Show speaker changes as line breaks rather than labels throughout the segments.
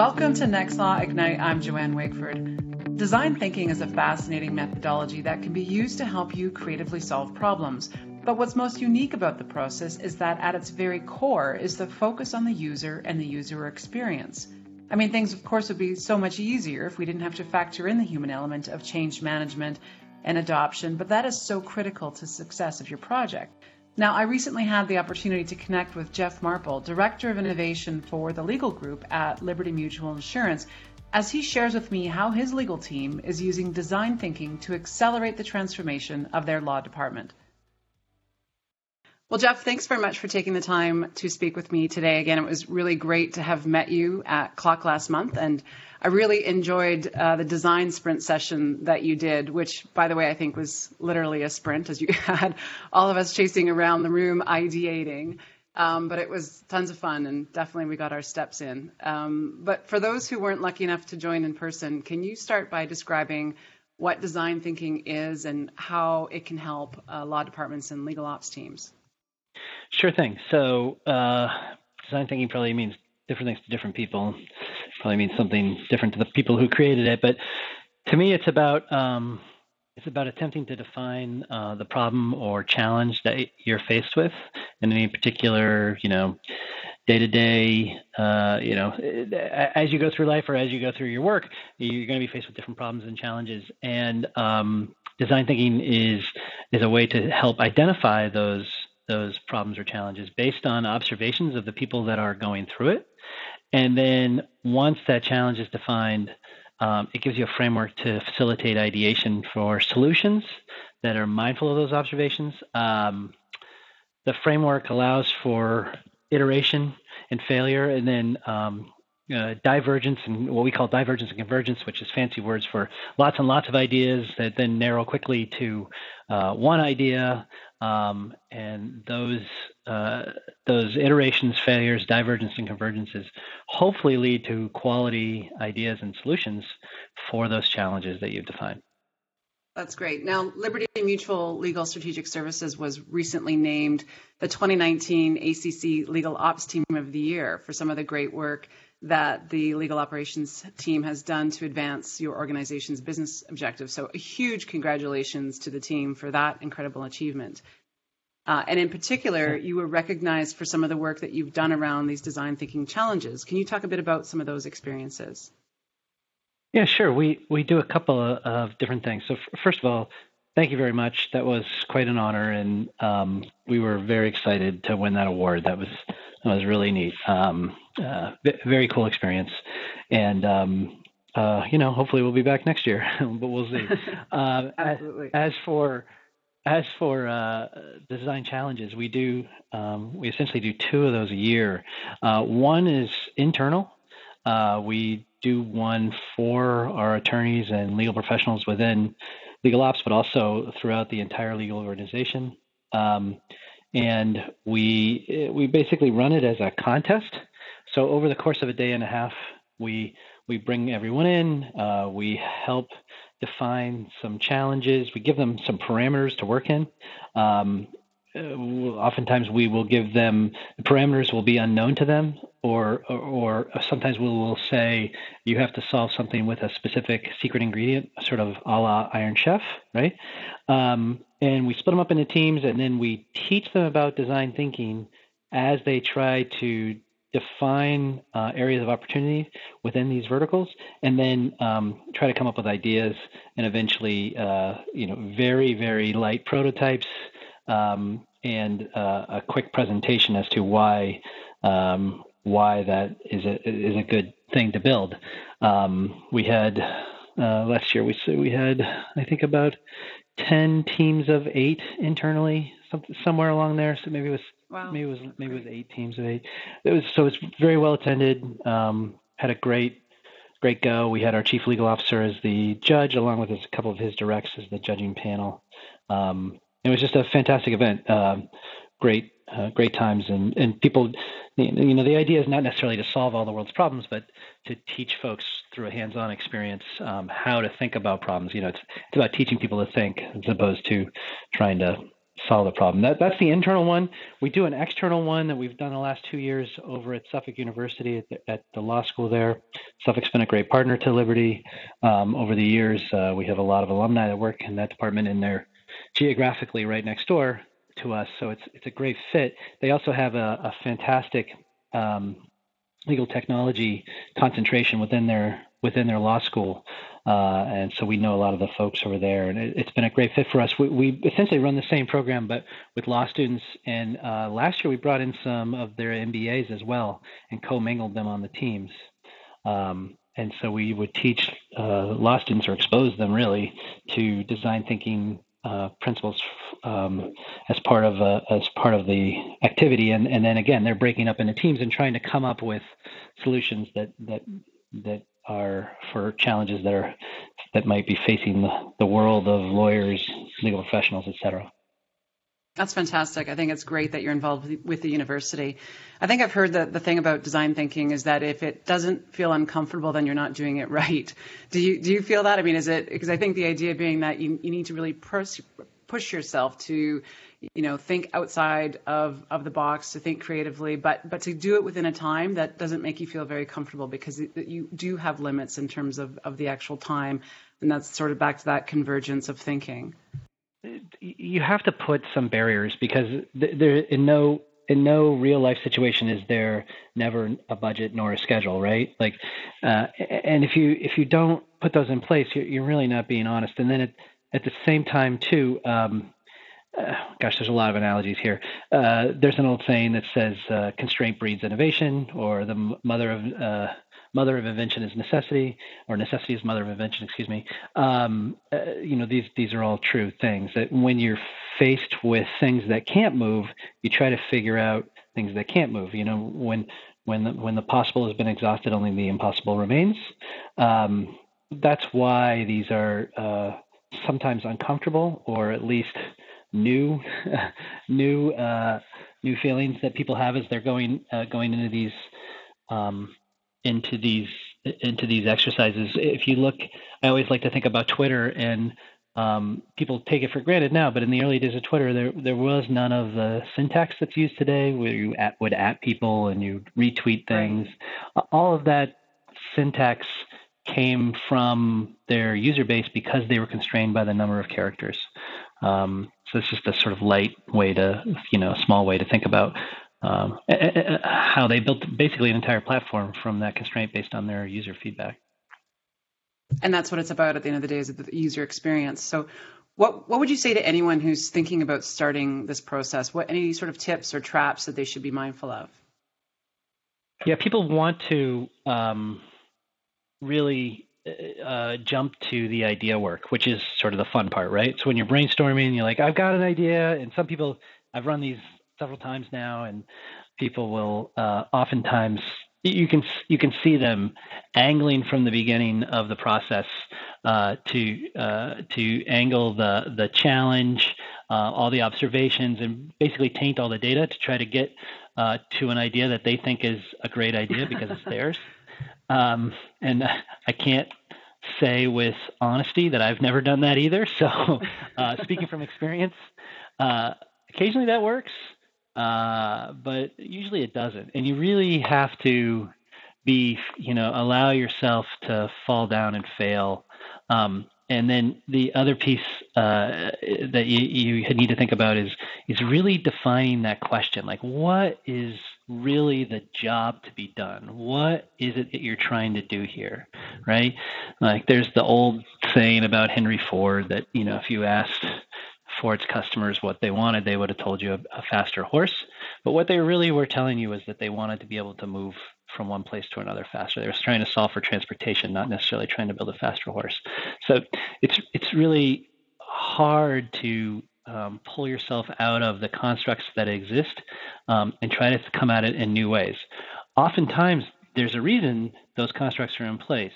Welcome to Nextlaw Ignite. I'm Joanne Wakeford. Design thinking is a fascinating methodology that can be used to help you creatively solve problems. But what's most unique about the process is that at its very core is the focus on the user and the user experience. I mean, things, of course, would be so much easier if we didn't have to factor in the human element of change management and adoption, but that is so critical to success of your project. Now, I recently had the opportunity to connect with Jeff Marple, Director of Innovation for the legal group at Liberty Mutual Insurance, as he shares with me how his legal team is using design thinking to accelerate the transformation of their law department. Well, Jeff, thanks very much for taking the time to speak with me today. Again, it was really great to have met you at CLOC last month, and I really enjoyed uh, the design sprint session that you did, which, by the way, I think was literally a sprint as you had all of us chasing around the room ideating. Um, but it was tons of fun, and definitely we got our steps in. Um, but for those who weren't lucky enough to join in person, can you start by describing what design thinking is and how it can help uh, law departments and legal ops teams?
Sure thing. So, uh, design thinking probably means different things to different people probably means something different to the people who created it. But to me, it's about um, it's about attempting to define uh, the problem or challenge that you're faced with in any particular, you know, day to day, you know, as you go through life or as you go through your work, you're going to be faced with different problems and challenges. And um, design thinking is is a way to help identify those those problems or challenges based on observations of the people that are going through it and then once that challenge is defined, um, it gives you a framework to facilitate ideation for solutions that are mindful of those observations. Um, the framework allows for iteration and failure, and then um, uh, divergence and what we call divergence and convergence, which is fancy words for lots and lots of ideas that then narrow quickly to uh, one idea. Um, and those uh, those iterations, failures, divergence, and convergences hopefully lead to quality ideas and solutions for those challenges that you've defined.
That's great. Now, Liberty Mutual Legal Strategic Services was recently named the 2019 ACC Legal Ops Team of the Year for some of the great work that the legal operations team has done to advance your organization's business objectives. So, a huge congratulations to the team for that incredible achievement. Uh, and in particular, you were recognized for some of the work that you've done around these design thinking challenges. Can you talk a bit about some of those experiences?
Yeah, sure. We we do a couple of, of different things. So f- first of all, thank you very much. That was quite an honor, and um, we were very excited to win that award. That was that was really neat. Um, uh, very cool experience, and um, uh, you know, hopefully we'll be back next year, but we'll see.
Uh, Absolutely.
As, as for as for uh, design challenges, we do um, we essentially do two of those a year. Uh, one is internal. Uh, we do one for our attorneys and legal professionals within legal ops, but also throughout the entire legal organization. Um, and we we basically run it as a contest. So over the course of a day and a half, we we bring everyone in. Uh, we help define some challenges. We give them some parameters to work in. Um, oftentimes we will give them the parameters will be unknown to them or, or, or sometimes we will say you have to solve something with a specific secret ingredient sort of a la iron chef right? Um, and we split them up into teams and then we teach them about design thinking as they try to define uh, areas of opportunity within these verticals, and then um, try to come up with ideas and eventually, uh, you know, very very light prototypes um, and uh, a quick presentation as to why um, why that is a is a good thing to build. Um, we had uh, last year we we had I think about ten teams of eight internally, somewhere along there. So maybe it was Wow. Maybe it was maybe it was eight teams of eight. It was so it's very well attended. Um, had a great great go. We had our chief legal officer as the judge, along with his, a couple of his directs as the judging panel. Um, it was just a fantastic event. Uh, great uh, great times and and people. You know, the idea is not necessarily to solve all the world's problems, but to teach folks through a hands-on experience um, how to think about problems. You know, it's it's about teaching people to think as opposed to trying to solve the problem. That, that's the internal one. We do an external one that we've done the last two years over at Suffolk University at the, at the law school there. Suffolk's been a great partner to Liberty um, over the years. Uh, we have a lot of alumni that work in that department, and they're geographically right next door to us, so it's it's a great fit. They also have a, a fantastic um, legal technology concentration within their within their law school. Uh, and so we know a lot of the folks over there, and it, has been a great fit for us. We, we, essentially run the same program, but with law students. And uh, last year we brought in some of their MBAs as well and commingled them on the teams. Um, and so we would teach uh, law students or expose them really to design thinking uh, principles um, as part of uh, as part of the activity, and and then again they're breaking up into teams and trying to come up with solutions that that that are for challenges that are that might be facing the, the world of lawyers, legal professionals, et cetera.
That's fantastic. I think it's great that you're involved with the university. I think I've heard that the thing about design thinking is that if it doesn't feel uncomfortable, then you're not doing it right. Do you do you feel that? I mean, is it because I think the idea being that you, you need to really push push yourself to you know think outside of of the box to think creatively but but to do it within a time that doesn't make you feel very comfortable because it, you do have limits in terms of of the actual time and that's sort of back to that convergence of thinking
you have to put some barriers because there in no in no real life situation is there never a budget nor a schedule right like uh, and if you if you don't put those in place you're, you're really not being honest and then at, at the same time too um, uh, gosh, there's a lot of analogies here. Uh, there's an old saying that says uh, constraint breeds innovation, or the mother of uh, mother of invention is necessity, or necessity is mother of invention. Excuse me. Um, uh, you know, these these are all true things. That when you're faced with things that can't move, you try to figure out things that can't move. You know, when when the, when the possible has been exhausted, only the impossible remains. Um, that's why these are uh, sometimes uncomfortable, or at least new new uh, new feelings that people have as they're going uh, going into these um, into these into these exercises. If you look, I always like to think about Twitter and um, people take it for granted now, but in the early days of Twitter, there there was none of the syntax that's used today, where you at, would at people and you retweet things. Right. All of that syntax came from their user base because they were constrained by the number of characters. Um, so it's just a sort of light way to, you know, a small way to think about um, how they built basically an entire platform from that constraint based on their user feedback.
And that's what it's about at the end of the day is the user experience. So what what would you say to anyone who's thinking about starting this process? What any sort of tips or traps that they should be mindful of?
Yeah, people want to um, really uh, jump to the idea work, which is sort of the fun part, right? So when you're brainstorming, you're like, I've got an idea, and some people, I've run these several times now, and people will uh, oftentimes you can you can see them angling from the beginning of the process uh, to uh, to angle the the challenge, uh, all the observations, and basically taint all the data to try to get uh, to an idea that they think is a great idea because it's theirs. Um, and I can't say with honesty that I've never done that either. So, uh, speaking from experience, uh, occasionally that works, uh, but usually it doesn't. And you really have to be, you know, allow yourself to fall down and fail. Um, and then the other piece uh, that you, you need to think about is is really defining that question. Like, what is really the job to be done? What is it that you're trying to do here, right? Like, there's the old saying about Henry Ford that you know, if you asked Ford's customers what they wanted, they would have told you a, a faster horse. But what they really were telling you is that they wanted to be able to move from one place to another faster. They were trying to solve for transportation, not necessarily trying to build a faster horse. So it's it's really hard to um, pull yourself out of the constructs that exist um, and try to come at it in new ways. Oftentimes, there's a reason those constructs are in place.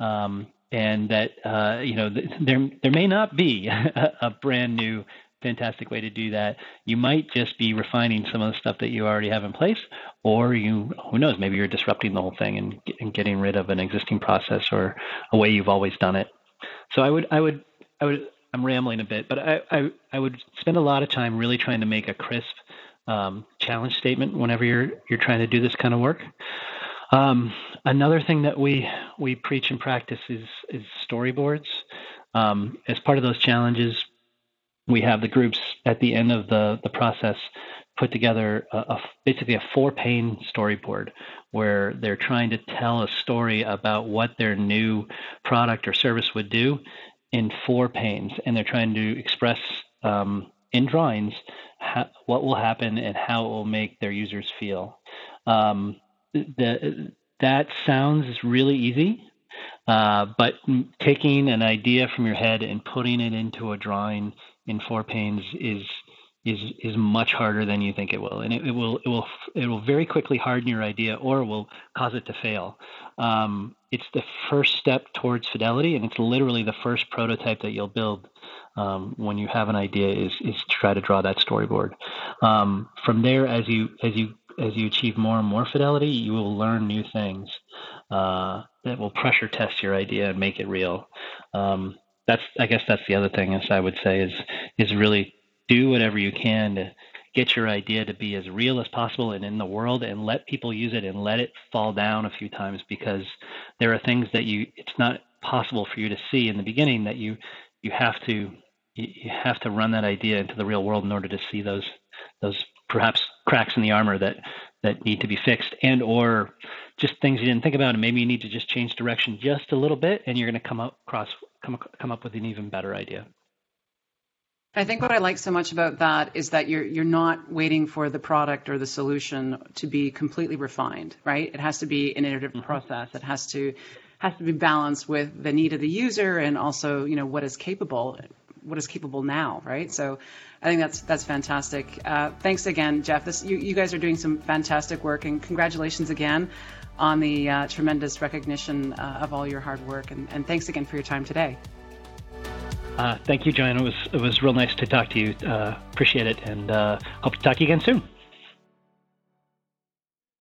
Um, and that uh, you know there there may not be a, a brand new fantastic way to do that. You might just be refining some of the stuff that you already have in place, or you, who knows, maybe you're disrupting the whole thing and, and getting rid of an existing process or a way you've always done it. So I would, I would, I would, I'm rambling a bit, but I, I, I would spend a lot of time really trying to make a crisp um, challenge statement whenever you're you're trying to do this kind of work. Um, another thing that we we preach and practice is is storyboards. Um, as part of those challenges, we have the groups at the end of the the process put together a, a, basically a four pane storyboard where they're trying to tell a story about what their new product or service would do in four panes and they're trying to express um, in drawings how, what will happen and how it will make their users feel um, the, that sounds really easy uh, but taking an idea from your head and putting it into a drawing in four panes is is is much harder than you think it will, and it, it will it will it will very quickly harden your idea or will cause it to fail. Um, it's the first step towards fidelity, and it's literally the first prototype that you'll build um, when you have an idea. Is is to try to draw that storyboard. Um, from there, as you as you as you achieve more and more fidelity, you will learn new things uh, that will pressure test your idea and make it real. Um, that's I guess that's the other thing as I would say is is really do whatever you can to get your idea to be as real as possible and in the world and let people use it and let it fall down a few times because there are things that you it's not possible for you to see in the beginning that you you have to you have to run that idea into the real world in order to see those those perhaps cracks in the armor that that need to be fixed and or just things you didn't think about and maybe you need to just change direction just a little bit and you're going to come up across come come up with an even better idea
I think what I like so much about that is that you're you're not waiting for the product or the solution to be completely refined, right? It has to be an iterative mm-hmm. process. It has to has to be balanced with the need of the user and also, you know, what is capable what is capable now, right? So I think that's that's fantastic. Uh, thanks again, Jeff. This you, you guys are doing some fantastic work, and congratulations again on the uh, tremendous recognition uh, of all your hard work. And, and thanks again for your time today.
Uh, thank you, Joanne. It was it was real nice to talk to you. Uh, appreciate it, and uh, hope to talk to you again soon.